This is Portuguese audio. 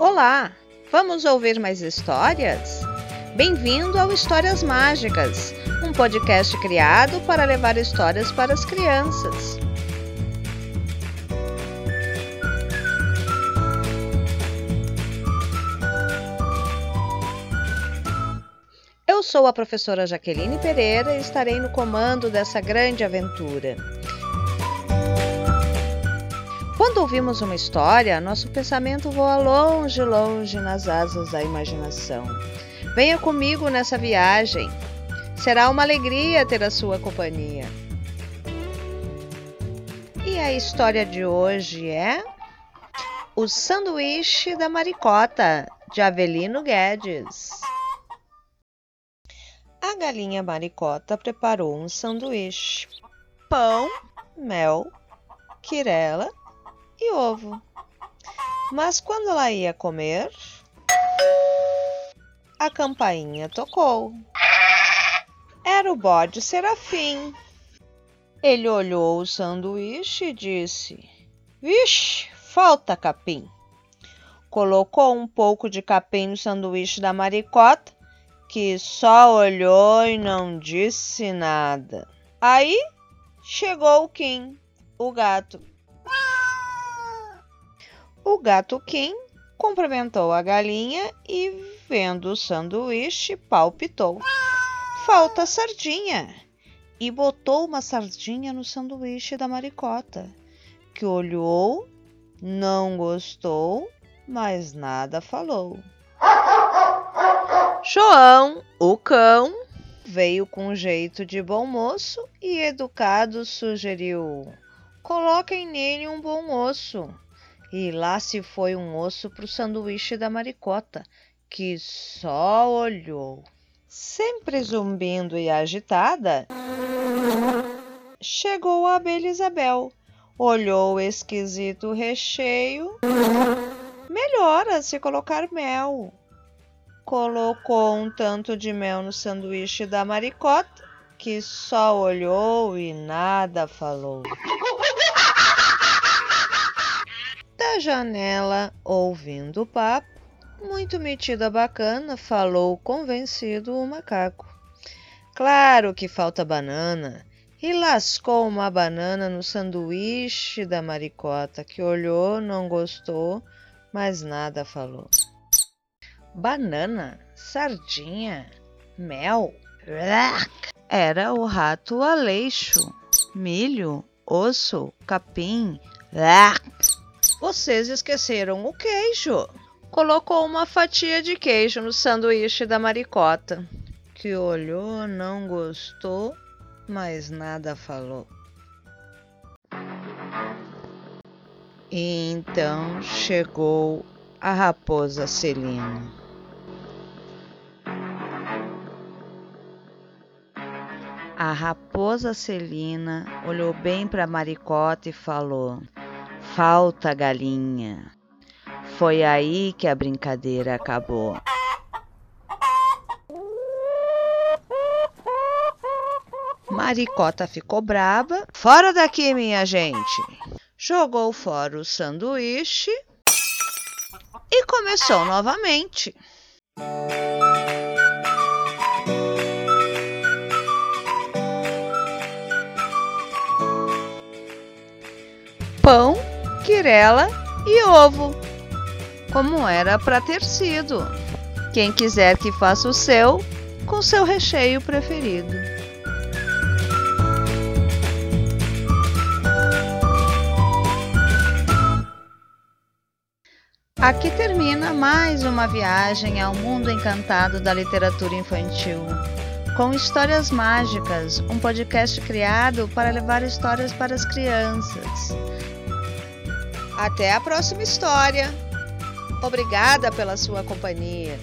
Olá! Vamos ouvir mais histórias? Bem-vindo ao Histórias Mágicas, um podcast criado para levar histórias para as crianças. Eu sou a professora Jaqueline Pereira e estarei no comando dessa grande aventura. Quando ouvimos uma história, nosso pensamento voa longe, longe nas asas da imaginação. Venha comigo nessa viagem. Será uma alegria ter a sua companhia. E a história de hoje é O Sanduíche da Maricota, de Avelino Guedes. A galinha maricota preparou um sanduíche: pão, mel, quirela e ovo. Mas quando ela ia comer, a campainha tocou. Era o bode Serafim. Ele olhou o sanduíche e disse: Vixe, falta capim. Colocou um pouco de capim no sanduíche da maricota, que só olhou e não disse nada. Aí chegou o Kim, o gato, o gato Kim cumprimentou a galinha e, vendo o sanduíche, palpitou. Falta sardinha! E botou uma sardinha no sanduíche da maricota, que olhou, não gostou, mas nada falou. João, o cão, veio com jeito de bom moço e educado sugeriu: coloquem nele um bom osso. E lá se foi um osso pro sanduíche da maricota, que só olhou. Sempre zumbindo e agitada, chegou a abelha Isabel. Olhou o esquisito recheio. Melhora se colocar mel. Colocou um tanto de mel no sanduíche da maricota, que só olhou e nada falou. Janela, ouvindo o papo, muito metida bacana, falou convencido o macaco. Claro que falta banana. E lascou uma banana no sanduíche da maricota, que olhou, não gostou, mas nada falou. Banana, sardinha, mel. Era o rato Aleixo. Milho, osso, capim. Vocês esqueceram o queijo. Colocou uma fatia de queijo no sanduíche da maricota, que olhou, não gostou, mas nada falou. E então chegou a raposa Celina. A raposa Celina olhou bem para maricota e falou: Falta galinha. Foi aí que a brincadeira acabou. Maricota ficou braba. Fora daqui, minha gente! Jogou fora o sanduíche e começou novamente. Quirela e ovo, como era para ter sido. Quem quiser que faça o seu, com seu recheio preferido. Aqui termina mais uma viagem ao mundo encantado da literatura infantil, com Histórias Mágicas, um podcast criado para levar histórias para as crianças. Até a próxima história! Obrigada pela sua companhia.